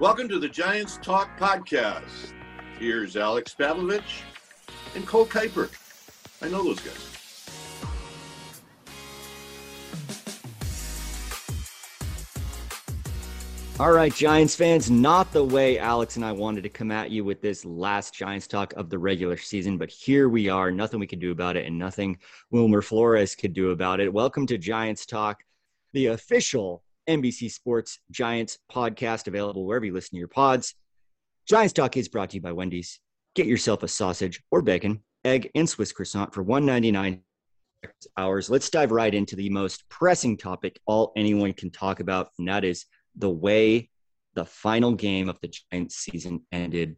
Welcome to the Giants Talk Podcast. Here's Alex Pavlovic and Cole Kuiper. I know those guys. All right, Giants fans, not the way Alex and I wanted to come at you with this last Giants talk of the regular season, but here we are. Nothing we could do about it, and nothing Wilmer Flores could do about it. Welcome to Giants Talk, the official NBC Sports Giants podcast, available wherever you listen to your pods. Giants Talk is brought to you by Wendy's. Get yourself a sausage or bacon, egg, and Swiss croissant for $1.99 hours. Let's dive right into the most pressing topic all anyone can talk about, and that is – the way the final game of the Giants season ended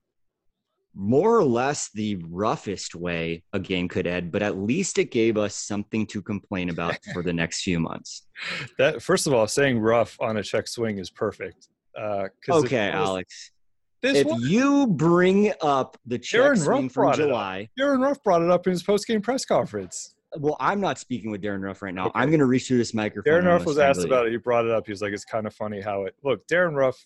more or less the roughest way a game could end, but at least it gave us something to complain about for the next few months. That first of all, saying rough on a check swing is perfect. Uh, okay, was, Alex. if one, you bring up the check Darin swing Ruf from July, Darin Ruf brought it up in his post game press conference well, I'm not speaking with Darin Ruf right now. Okay. I'm going to reach through this microphone. Darin Ruf was asked about it. He brought it up. He was like, "It's kind of funny how it look." Darin Ruf.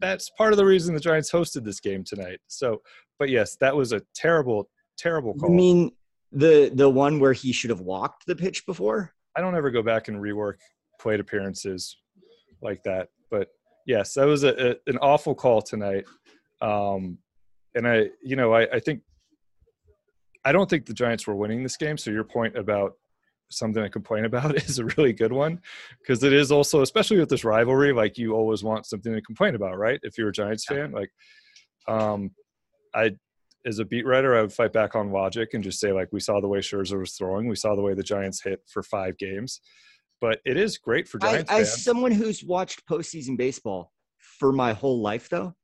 That's part of the reason the Giants hosted this game tonight. So, but yes, that was a terrible, terrible call. You mean the the one where he should have walked the pitch before? I don't ever go back and rework plate appearances like that. But yes, that was a, a an awful call tonight. Um, and I, you know, I, I think I don't think the Giants were winning this game. So your point about something to complain about is a really good one because it is also, especially with this rivalry, like you always want something to complain about, right? If you're a Giants fan, like, um, I, as a beat writer, I would fight back on logic and just say like we saw the way Scherzer was throwing, we saw the way the Giants hit for five games, but it is great for Giants. I, as someone who's watched postseason baseball for my whole life, though,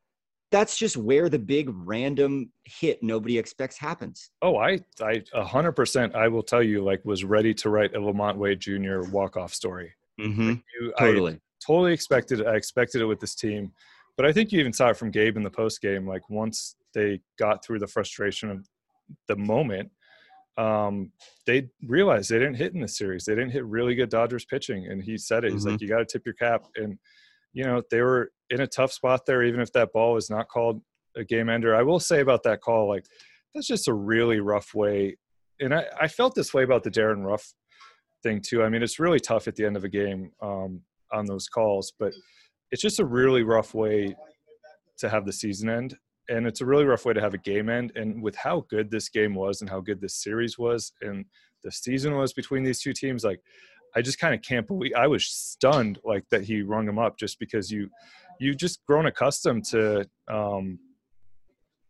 that's just where the big random hit nobody expects happens. Oh, I, I, a hundred percent. I will tell you, like, was ready to write a LaMonte Wade Jr. walk off story. Mm-hmm. Like you, totally, I totally expected. It. I expected it with this team, but I think you even saw it from Gabe in the post game. Like once they got through the frustration of the moment, um, they realized they didn't hit in the series. They didn't hit really good Dodgers pitching, and he said it. He's mm-hmm. like, "You got to tip your cap." And you know, they were in a tough spot there, even if that ball was not called a game ender. I will say about that call, like, that's just a really rough way. And I, I felt this way about the Darin Ruf thing too. I mean, it's really tough at the end of a game um, on those calls, but it's just a really rough way to have the season end. And it's a really rough way to have a game end. And with how good this game was and how good this series was and the season was between these two teams, like I just kind of can't believe I was stunned like that he rung him up just because you you've just grown accustomed to um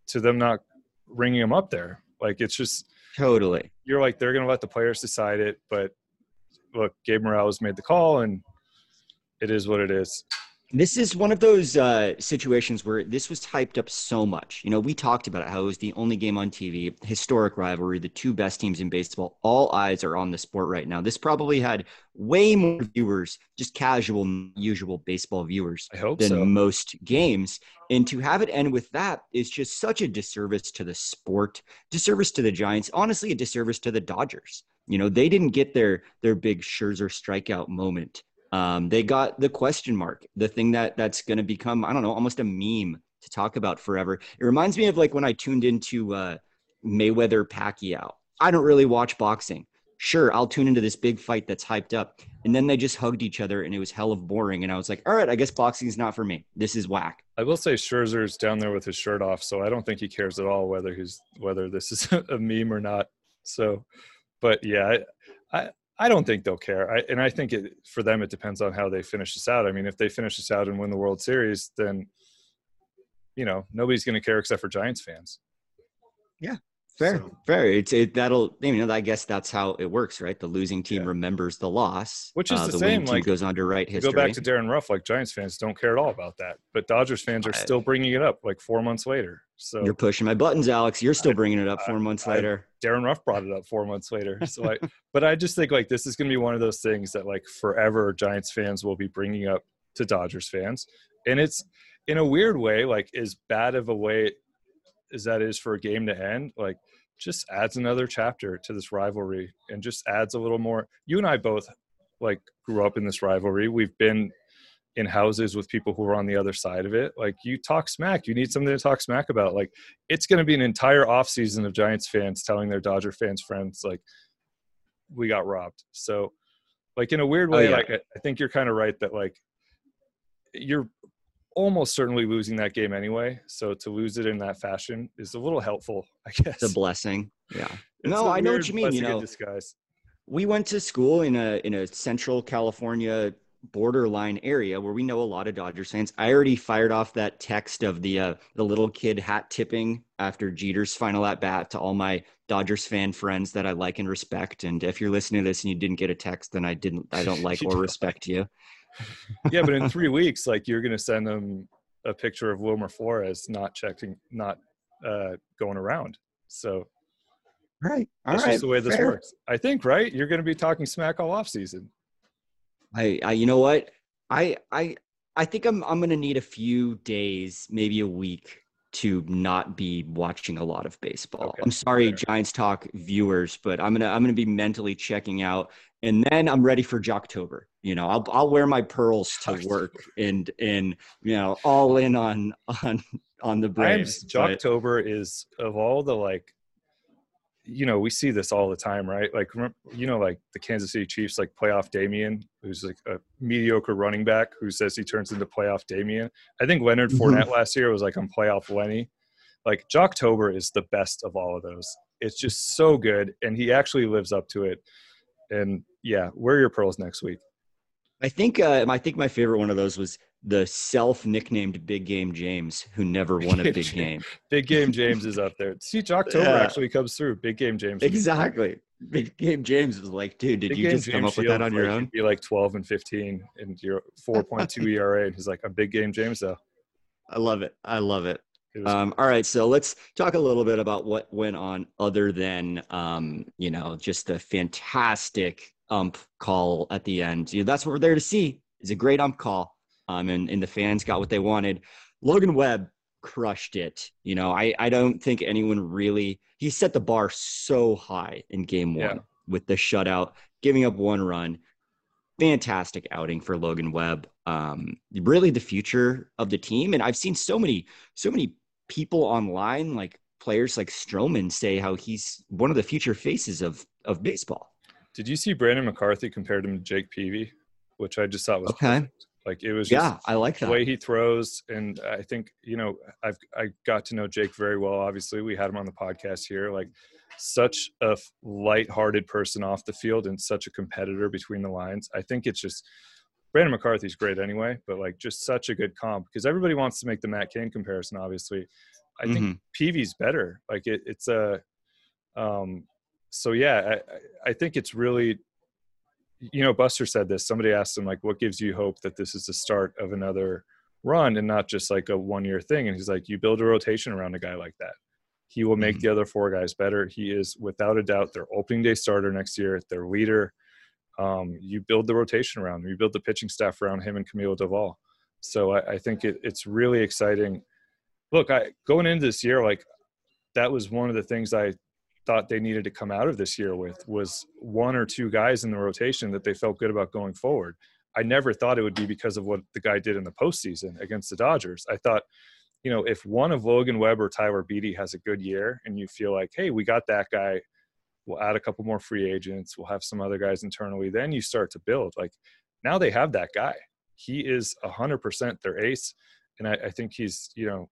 to them not ringing him up there. Like it's just totally you're like they're gonna let the players decide it, but look, Gabe Morales made the call and it is what it is. This is one of those uh, situations where this was hyped up so much. You know, we talked about it, how it was the only game on TV, historic rivalry, the two best teams in baseball. All eyes are on the sport right now. This probably had way more viewers, just casual, usual baseball viewers, than so. most games. And to have it end with that is just such a disservice to the sport, disservice to the Giants, honestly, a disservice to the Dodgers. You know, they didn't get their their big Scherzer strikeout moment um, they got the question mark, the thing that that's going to become, I don't know, almost a meme to talk about forever. It reminds me of like when I tuned into uh, Mayweather Pacquiao. I don't really watch boxing. Sure, I'll tune into this big fight that's hyped up. And then they just hugged each other and it was hell of boring. And I was like, all right, I guess boxing is not for me. This is whack. I will say Scherzer's down there with his shirt off, so I don't think he cares at all whether he's whether this is a meme or not. So, but yeah, I, I I don't think they'll care. I, and I think it, for them, it depends on how they finish this out. I mean, if they finish this out and win the World Series, then, you know, nobody's going to care except for Giants fans. Yeah. Fair, So- fair. It's it that'll you know I guess that's how it works, right? The losing team Yeah. remembers the loss, Which is uh, the the same, like, goes on to write history. Go back to Darin Ruf, like Giants fans don't care at all about that, but Dodgers fans are I- still bringing it up like four months later. So You're pushing my buttons, Alex. You're still bringing it up four months I- later. Darin Ruf brought it up four months later. So I, but I just think like this is going to be one of those things that like forever Giants fans will be bringing up to Dodgers fans, and it's in a weird way like as bad of a way as that is for a game to end. Like just adds another chapter to this rivalry and just adds a little more. You and I both like grew up in this rivalry. We've been in houses with people who are on the other side of it. Like you talk smack, you need something to talk smack about. Like it's going to be an entire off season of Giants fans telling their Dodger fans friends like we got robbed. So like in a weird Oh, way, yeah. like I, I think you're kind of right that like you're almost certainly losing that game anyway. So to lose it in that fashion is a little helpful, I guess. It's a blessing. Yeah. It's no, I know what you mean. You know, disguise. we went to school in a in a central California borderline area where we know a lot of Dodgers fans. I already fired off that text of the uh, the little kid hat tipping after Jeter's final at bat to all my Dodgers fan friends that I like and respect. And if you're listening to this and you didn't get a text, then I didn't I don't like or respect you. Yeah, but in three weeks, like you're going to send them a picture of Wilmer Flores not checking, not uh, going around. So Right. All that's right. just the way this fair. works. I think, right? You're going to be talking smack all off season. I, I you know what? I I I think I'm I'm gonna need a few days, maybe a week to not be watching a lot of baseball. Okay, I'm sorry, fair. Giants Talk viewers, but I'm gonna I'm gonna be mentally checking out and then I'm ready for Joctober. You know, I'll I'll wear my pearls to work and and you know, all in on on on the Braves. Joctober is of all the like, you know, we see this all the time, right? Like, you know, like the Kansas City Chiefs, like playoff Damien, who's like a mediocre running back who says he turns into playoff Damien. I think Leonard Mhm. Fournette last year was like on playoff Lenny. Like Joctober is the best of all of those. It's just so good, and he actually lives up to it. And yeah, wear your pearls next week. I think uh, I think my favorite one of those was the self nicknamed Big Game James, who never won a Big game. Big game James is up there. See, October Yeah. actually comes through. Big game James. Exactly. Big Game James was like, dude, did Big you just come up with that on your own? Be like twelve and fifteen, and you're four point two ERA, and he's like a big game James though. I love it. I love it. It Um, all right, so let's talk a little bit about what went on other than um, you know just the fantastic ump call at the end. You know, that's what we're there to see. Is a great ump call, um, and and the fans got what they wanted. Logan Webb crushed it. You know, I I don't think anyone really he set the bar so high in game one Yeah. with the shutout, giving up one run. Fantastic outing for Logan Webb. Um, really the future of the team, and I've seen so many so many people online, like players like Stroman, say how he's one of the future faces of of baseball. Did you see Brandon McCarthy compared him to Jake Peavy, which I just thought was Okay. perfect. Like it was just Yeah, I like the that. way he throws, and I think you know I've I got to know Jake very well. Obviously, we had him on the podcast here. Like such a light-hearted person off the field and such a competitor between the lines. I think it's just Brandon McCarthy's great anyway, but like just such a good comp because everybody wants to make the Matt Cain comparison. Obviously, I think Mhm. Peavy's better. Like it, it's a, um, so yeah, I, I- think it's really, you know, Buster said this. Somebody asked him like, "What gives you hope that this is the start of another run and not just like a one-year thing?" And he's like, "You build a rotation around a guy like that. He will make Mhm. the other four guys better. He is without a doubt their opening day starter next year, their leader." Um, you build the rotation around him. You build the pitching staff around him and Camilo Doval. So I, I think it, it's really exciting. Look, I going into this year, like that was one of the things I thought they needed to come out of this year with was one or two guys in the rotation that they felt good about going forward. I never thought it would be because of what the guy did in the postseason against the Dodgers. I thought, you know, if one of Logan Webb or Tyler Beede has a good year and you feel like, hey, we got that guy, we'll add a couple more free agents, we'll have some other guys internally, then you start to build. Like now they have that guy. He is 100% their ace. And I, I think he's, you know,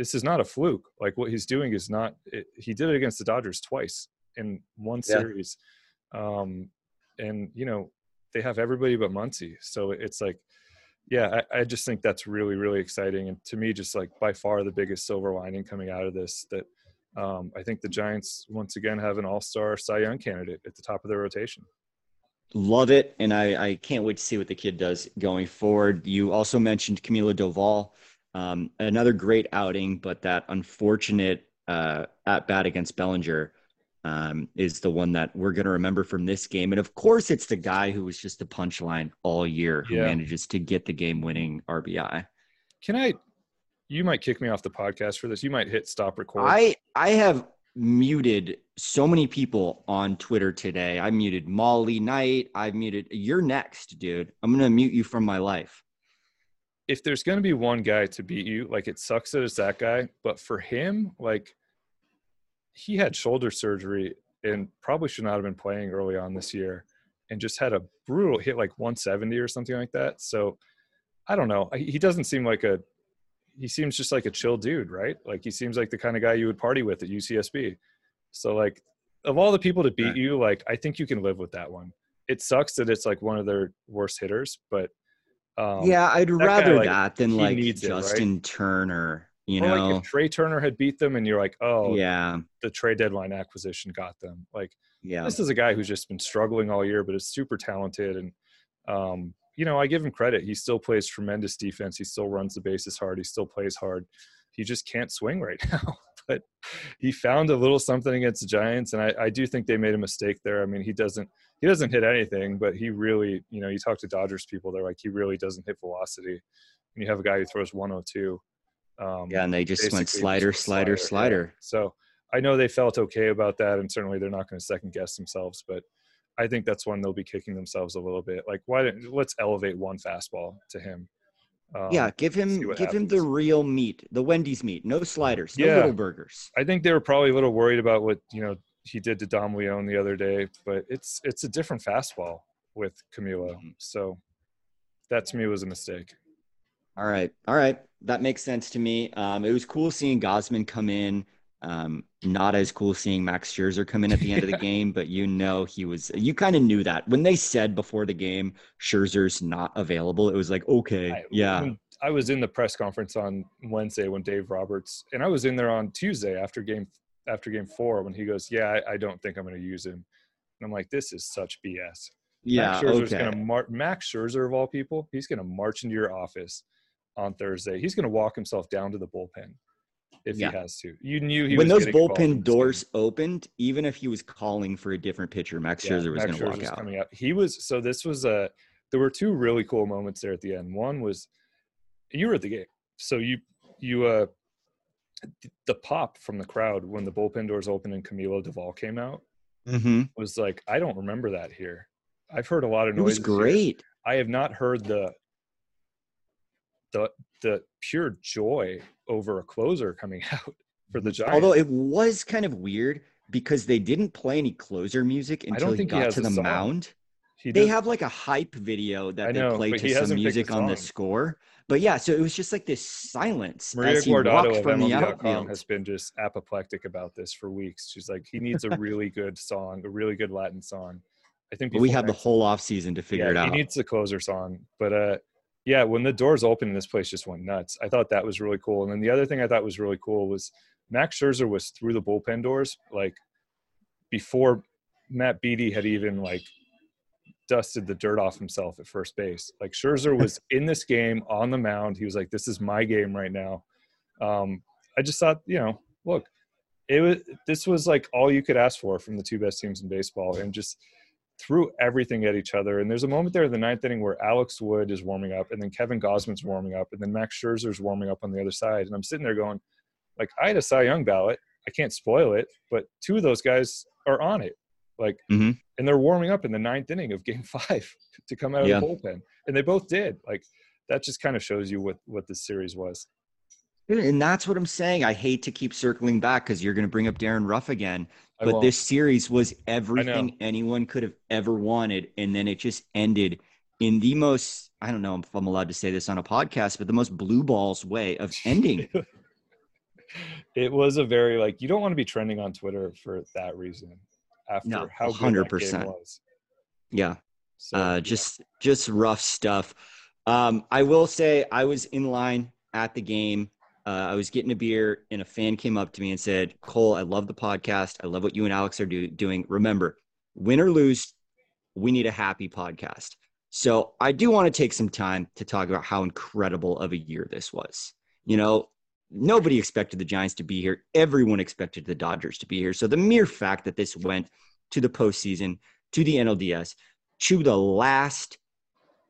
this is not a fluke. Like what he's doing is not. It, he did it against the Dodgers twice in one Yeah. series, um, and you know they have everybody but Muncy. So it's like, yeah, I, I just think that's really really exciting, and to me, just like by far the biggest silver lining coming out of this that um, I think the Giants once again have an All-Star Cy Young candidate at the top of their rotation. Love it, and I, I can't wait to see what the kid does going forward. You also mentioned Camilo Doval, um, another great outing, but that unfortunate uh, at bat against Bellinger um, is the one that we're going to remember from this game. And of course, it's the guy who was just a punchline all year who Yeah. manages to get the game-winning RBI. Can I? You might kick me off the podcast for this. You might hit stop record. I I have muted so many people on Twitter today. I muted Molly Knight. I've muted. You're next, dude. I'm gonna mute you from my life. If there's going to be one guy to beat you, like it sucks that it's that guy, but for him, like he had shoulder surgery and probably should not have been playing early on this year and just had a brutal hit like 170 or something like that. So I don't know. He doesn't seem like a he seems just like a chill dude, right? Like he seems like the kind of guy you would party with at UCSB. So like of all the people to beat you, like I think you can live with that one. It sucks that it's like one of their worst hitters, but um, yeah, I'd rather like, that than like needs it, right? Justin Turner. You or know, like if Trea Turner had beat them and you're like, oh, yeah, the trade deadline acquisition got them. Like yeah. this is a guy who's just been struggling all year, but is super talented. And, um, you know, I give him credit. He still plays tremendous defense. He still runs the bases hard. He still plays hard. He just can't swing right now. but he found a little something against the Giants. And I, I do think they made a mistake there. I mean, he doesn't he doesn't hit anything, but he really, you know, you talk to Dodgers people, they're like, he really doesn't hit velocity. And you have a guy who throws 102. Um, Yeah, and they just went slider, just slider, yeah. slider. So I know they felt okay about that, and certainly they're not going to second guess themselves. But I think that's when they'll be kicking themselves a little bit. Like, why didn't let's elevate one fastball to him? Um, yeah, give him give him the real meat, the Wendy's meat, no sliders, no Yeah. little burgers. I think they were probably a little worried about what you know he did to Dom Leone the other day, but it's it's a different fastball with Camilo. Mhm. So that to me was a mistake. All right. All right. That makes sense to me. Um, it was cool seeing Gausman come in. Um, not as cool seeing Max Scherzer come in at the end of the game, but you know he was. You kind of knew that when they said before the game Scherzer's not available. It was like, okay, I, yeah, I was in the press conference on Wednesday when Dave Roberts, and I was in there on Tuesday after game after game four when he goes, "Yeah, I, I don't think I'm going to use him," and I'm like, "This is such BS." yeah, Max Scherzer's okay. going to mar- Max Scherzer of all people, he's going to march into your office on Thursday. He's going to walk himself down to the bullpen if Yeah. he has to. You knew he when those getting involved in bullpen doors opened, even if he was calling for a different pitcher, Max Yeah, Scherzer was going to walk out. coming out. He was so this was a there were two really cool moments there at the end. One was you were at the game. So you you uh the pop from the crowd when the bullpen doors opened and Camilo Doval came out Mm-hmm. was like, I don't remember that here. I've heard a lot of noise. It was noises. here. great. I have not heard the the the pure joy over a closer coming out for the Giants. Although it was kind of weird because they didn't play any closer music until he he got has to the song. mound. He They does- have like a hype video I that know, they play to some music on the score. But yeah, so it was just like this silence Maria as he Guardado walked of from the MLB.com has been just apoplectic about this for weeks. She's like, he needs a really good song, a really good Latin song. I think we have the whole off season to figure yeah, it out. He needs the closer song, but uh, yeah, when the doors opened, this place just went nuts. I thought that was really cool. And then the other thing I thought was really cool was Max Scherzer was through the bullpen doors like before Matt Beaty had even like dusted the dirt off himself at first base. Like Scherzer was in this game on the mound. He was like, "This is my game right now." Um, I just thought, you know, look, it was this was like all you could ask for from the two best teams in baseball, and just threw everything at each other. And there's a moment there in the ninth inning where Alex Wood is warming up, and then Kevin Gausman's warming up, and then Max Scherzer's warming up on the other side. And I'm sitting there going, like, I had a Cy Young ballot. I can't spoil it, but two of those guys are on it. Like, Mhm. and they're warming up in the ninth inning of Game Five to come out of Yeah. the bullpen, and they both did. Like, that just kind of shows you what what this series was. And that's what I'm saying. I hate to keep circling back because you're going to bring up Darin Ruf again. But this series was everything anyone could have ever wanted. And then it just ended in the most, I don't know if I'm allowed to say this on a podcast, but the most blue balls way of ending. it was a very like you don't want to be trending on Twitter for that reason. After No, how 100%. game was. yeah. So, uh, yeah. just just rough stuff. Um, I will say I was in line at the game. Uh, I was getting a beer, and a fan came up to me and said, "Cole, I love the podcast. I love what you and Alex are do- doing. Remember, win or lose, we need a happy podcast." So I do want to take some time to talk about how incredible of a year this was. You know, nobody expected the Giants to be here. Everyone expected the Dodgers to be here. So the mere fact that this went to the postseason, to the NLDS, to the last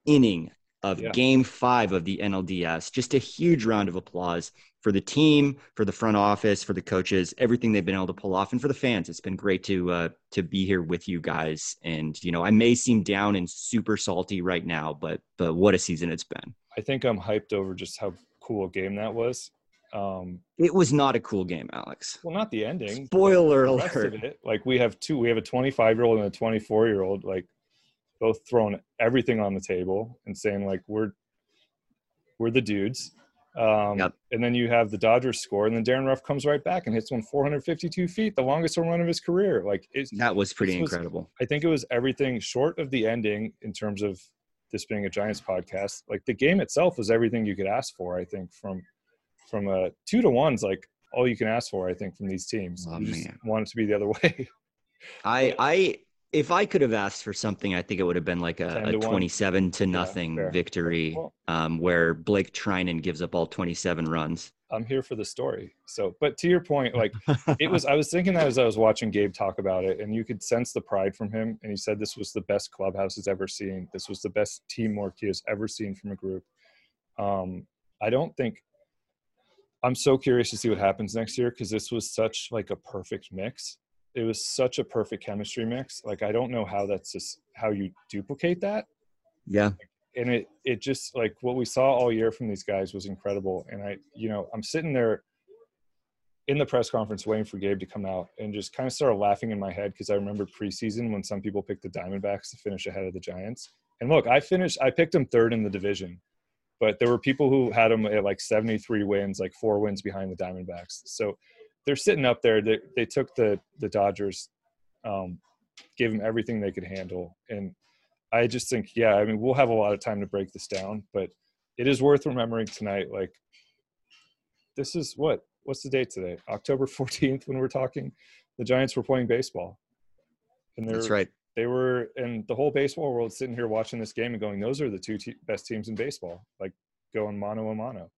inning of Yeah. game five of the NLDS, just a huge round of applause for the team, for the front office, for the coaches, everything they've been able to pull off, and for the fans. It's been great to uh, to be here with you guys. And you know, I may seem down and super salty right now, but but what a season it's been. I think I'm hyped over just how cool a game that was. Um, It was not a cool game, Alex. well, not the ending. Spoiler the alert. Like we have two, we have a 25 year old and a 24 year old, like both throwing everything on the table and saying like we're we're the dudes. Um, Yep. And then you have the Dodgers score, and then Darin Ruf comes right back and hits one 452 feet, the longest home run of his career. Like That was pretty This was- incredible. I think it was everything short of the ending in terms of this being a Giants podcast. Like the game itself was everything you could ask for. I think from from a two to ones, like all you can ask for. I think from these teams, Oh, you just man. want it to be the other way. I I if I could have asked for something, I think it would have been like a, 10 a to 1. 27 to nothing fair. victory, um, where Blake Treinen gives up all 27 runs. I'm here for the story. So, but to your point, like it was, I was thinking that as I was watching Gabe talk about it, and you could sense the pride from him. And he said this was the best clubhouse he's ever seen. This was the best teamwork he has ever seen from a group. Um, I don't think. I'm so curious to see what happens next year because this was such like a perfect mix. It was such a perfect chemistry mix. Like I don't know how that's just how you duplicate that. Yeah, and it it just like what we saw all year from these guys was incredible. And i you know i'm sitting there in the press conference waiting for gabe to come out and just kind of started laughing in my head because i remember preseason when some people picked the diamondbacks to finish ahead of the giants. And look i finished i picked them third in the division but there were people who had them at like 73 wins like four wins behind the diamondbacks so they're sitting up there they, they took the the dodgers um, gave them everything they could handle and I just think, yeah, I mean, we'll have a lot of time to break this down, but it is worth remembering tonight. Like, this is what? What's the date today? October 14th when we're talking. The Giants were playing baseball. And they're, that's right. They were, and the whole baseball world sitting here watching this game and going, those are the two te- best teams in baseball, like going mano a mano.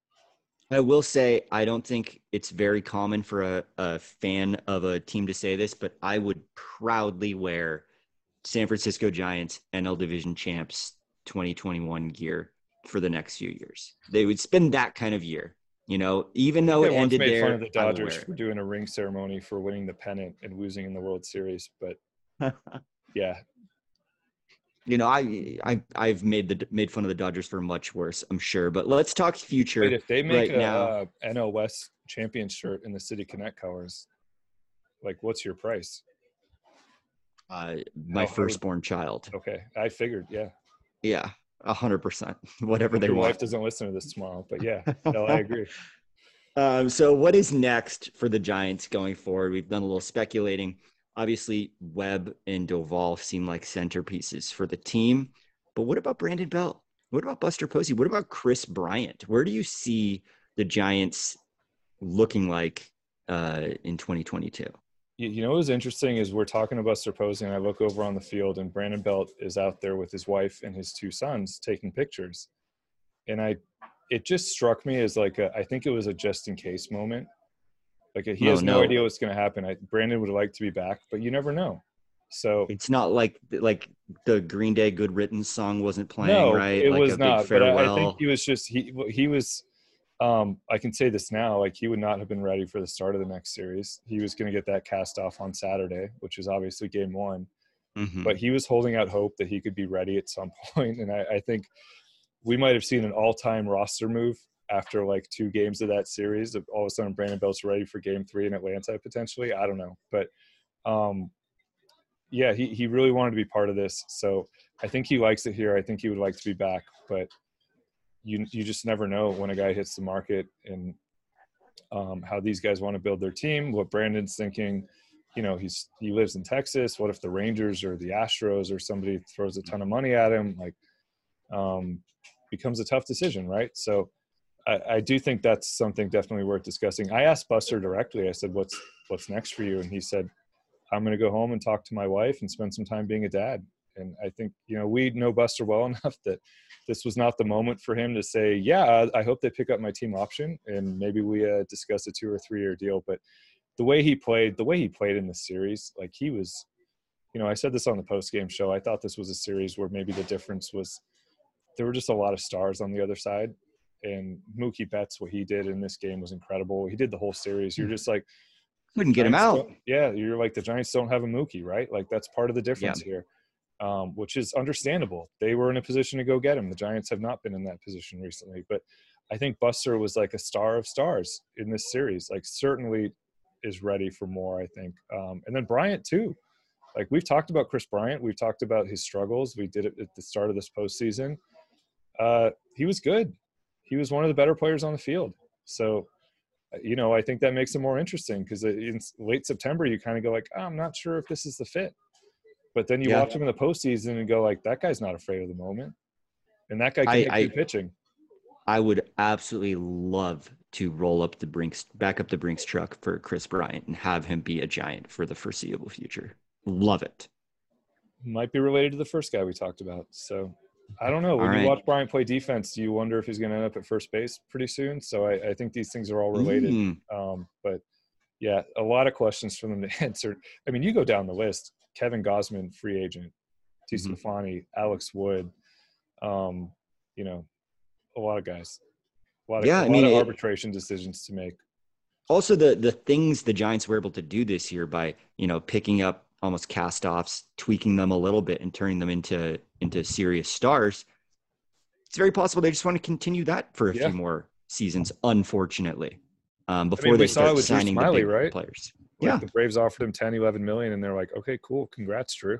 I will say I don't think it's very common for a, a fan of a team to say this, but I would proudly wear San Francisco Giants NL Division champs 2021 gear for the next few years. They would spend that kind of year, you know, even though it ended made there. fun of the Dodgers for doing a ring ceremony for winning the pennant and losing in the World Series, but. yeah, you know, I, I I've made the made fun of the Dodgers for much worse, I'm sure. But let's talk future. Wait, if they make right a now. uh, NL West champion shirt in the City Connect colors, like what's your price? uh, my would- firstborn child. Okay, I figured, yeah. Yeah, a hundred percent. Whatever they Your want. wife doesn't listen to this tomorrow, but yeah, no, I agree. Um, so, what is next for the Giants going forward? We've done a little speculating. Obviously, Webb and Doval seem like centerpieces for the team. But what about Brandon Belt? What about Buster Posey? What about Kris Bryant? Where do you see the Giants looking like uh, in 2022? You, know what was interesting is we're talking about Buster Posey, and I look over on the field, and Brandon Belt is out there with his wife and his two sons taking pictures, and I, it just struck me as like a, I think it was a just in case moment. Like he has no, no. idea what's going to happen. I, Brandon would like to be back, but you never know. So It's not like like the Green Day "Good Riddance" song wasn't playing, no, right? it like was a big not. But I, I think he was just he he was. Um, I can say this now, like he would not have been ready for the start of the next series. He was going to get that cast off on Saturday, which is obviously game one. Mhm. But he was holding out hope that he could be ready at some point, and I, I think we might have seen an all-time roster move after like two games of that series. All of a sudden, Brandon Belt's ready for Game Three in Atlanta potentially. I don't know, but um, yeah, he he really wanted to be part of this. So I think he likes it here. I think he would like to be back, but you you just never know when a guy hits the market and um, how these guys want to build their team. What Brandon's thinking. You know, he's he lives in Texas. What if the Rangers or the Astros or somebody throws a ton of money at him? Like, um, becomes a tough decision, right? So I, I do think that's something definitely worth discussing. I asked Buster directly. I said, "What's what's next for you?" And he said, "I'm going to go home and talk to my wife and spend some time being a dad." And I think you know we know Buster well enough that this was not the moment for him to say, "Yeah, I hope they pick up my team option and maybe we uh, discuss a two or three year deal." But the way he played, the way he played in this series, like he was, you know, I said this on the post game show. I thought this was a series where maybe the difference was there were just a lot of stars on the other side, and Mookie Betts, what he did in this game was incredible. He did the whole series. You're just like couldn't get him out. Yeah, you're like the Giants don't have a Mookie, right? Like that's part of the difference yeah. here, um, which is understandable. They were in a position to go get him. The Giants have not been in that position recently, but I think Buster was like a star of stars in this series. Like certainly is ready for more. I think, um, and then Bryant too. Like we've talked about Kris Bryant, we've talked about his struggles. We did it at the start of this postseason. Uh, he was good. He was one of the better players on the field. So, uh, you know, I think that makes it more interesting because in late September, you kind of go like, oh, I'm not sure if this is the fit. But then you yeah. watch him in the postseason and go like, that guy's not afraid of the moment, and that guy can I, I, pitching. I would absolutely love to roll up the Brinks, back up the Brinks truck for Kris Bryant and have him be a giant for the foreseeable future. Love it. Might be related to the first guy we talked about. So I don't know. When all you right. watch Bryant play defense, do you wonder if he's going to end up at first base pretty soon? So I, I think these things are all related. Mm. Um, but yeah, a lot of questions for them to answer. I mean, you go down the list: Kevin Gausman, free agent; T. Mm-hmm. Stefani, Alex Wood. Um, you know, a lot of guys. A lot of, yeah, a I mean, of arbitration it, decisions to make. Also, the the things the Giants were able to do this year by you know picking up almost cast offs, tweaking them a little bit and turning them into into serious stars. It's very possible they just want to continue that for a yeah. few more seasons, unfortunately, um, before I mean, they start signing Smyly, the big right? players. Like yeah, the Braves offered him 10, 11 million, and they're like, okay, cool, congrats, Drew.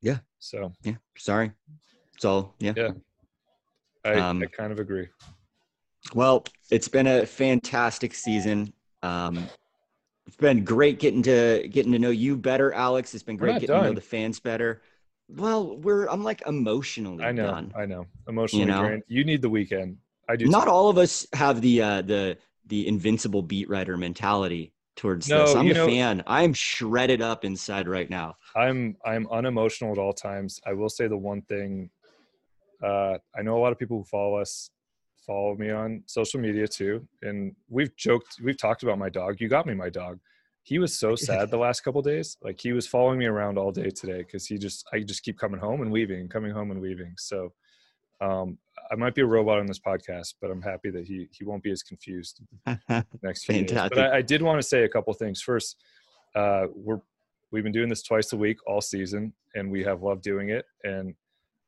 Yeah. So yeah, sorry. So yeah. Yeah. I, um, I kind of agree. Well, it's been a fantastic season. Um, it's been great getting to getting to know you better, Alex. It's been great getting done. to know the fans better. Well, we're I'm like emotionally I know, done. I know. Emotionally you know? drained. You need the weekend. I do. Not too. all of us have the uh the the invincible beat writer mentality towards no, this. I'm a know, fan. I'm shredded up inside right now. I'm I'm unemotional at all times. I will say the one thing uh I know a lot of people who follow us follow me on social media too. And we've joked, we've talked about my dog. You got me my dog. He was so sad the last couple days. Like he was following me around all day today because he just I just keep coming home and leaving, coming home and leaving. So um, I might be a robot on this podcast, but I'm happy that he he won't be as confused next few days. But I, I did want to say a couple things. First, uh, we're we've been doing this twice a week all season, and we have loved doing it. And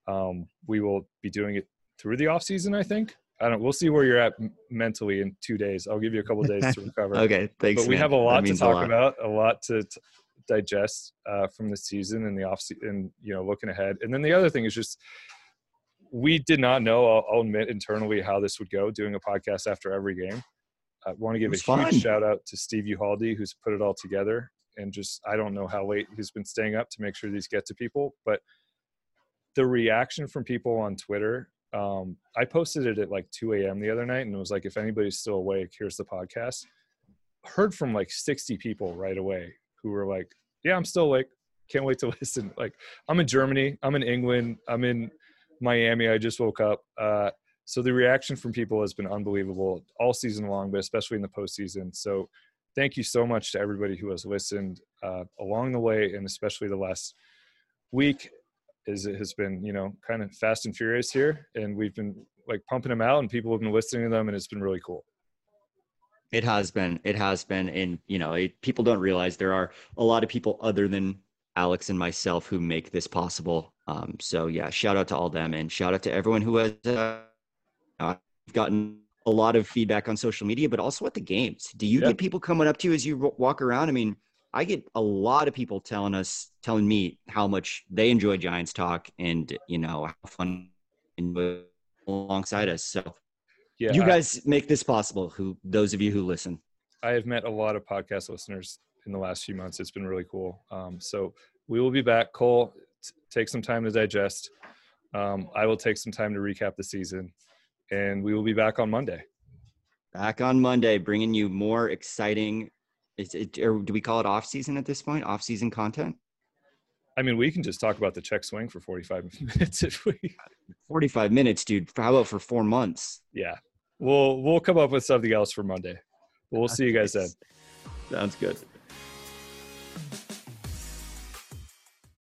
um, we will be doing it through the off season. I think I don't. We'll see where you're at mentally in two days. I'll give you a couple days to recover. okay, thanks. But we man. have a lot to talk a lot. about, a lot to t- digest uh, from the season and the off season, and you know, looking ahead. And then the other thing is just we did not know. I'll, I'll admit internally how this would go. Doing a podcast after every game. I want to give a fun. huge shout out to Steve Uhaldi, who's put it all together. And just I don't know how late he's been staying up to make sure these get to people, but the reaction from people on Twitter um, I posted it at like 2 a.m. the other night and it was like, if anybody's still awake, here's the podcast. Heard from like 60 people right away who were like, yeah, I'm still awake. Can't wait to listen. Like, I'm in Germany, I'm in England, I'm in Miami. I just woke up. Uh, so the reaction from people has been unbelievable all season long, but especially in the postseason. So thank you so much to everybody who has listened uh, along the way and especially the last week is it has been you know kind of fast and furious here and we've been like pumping them out and people have been listening to them and it's been really cool. It has been it has been and you know it, people don't realize there are a lot of people other than alex and myself who make this possible. Um, so yeah shout out to all them and shout out to everyone who has uh, gotten a lot of feedback on social media but also at the games. Do you yeah. get people coming up to you as you walk around? I mean I get a lot of people telling us, telling me how much they enjoy Giants talk and you know how fun alongside us. So, yeah, you guys make this possible. Who those of you who listen, I have met a lot of podcast listeners in the last few months. It's been really cool. Um, so we will be back. Cole, t- take some time to digest. Um, I will take some time to recap the season, and we will be back on Monday. Back on Monday, bringing you more exciting. Is it, or do we call it off season at this point? Off season content? I mean, we can just talk about the check swing for 45 minutes if we. 45 minutes, dude. How about for four months? Yeah, we'll we'll come up with something else for Monday. We'll see you guys then. Sounds good.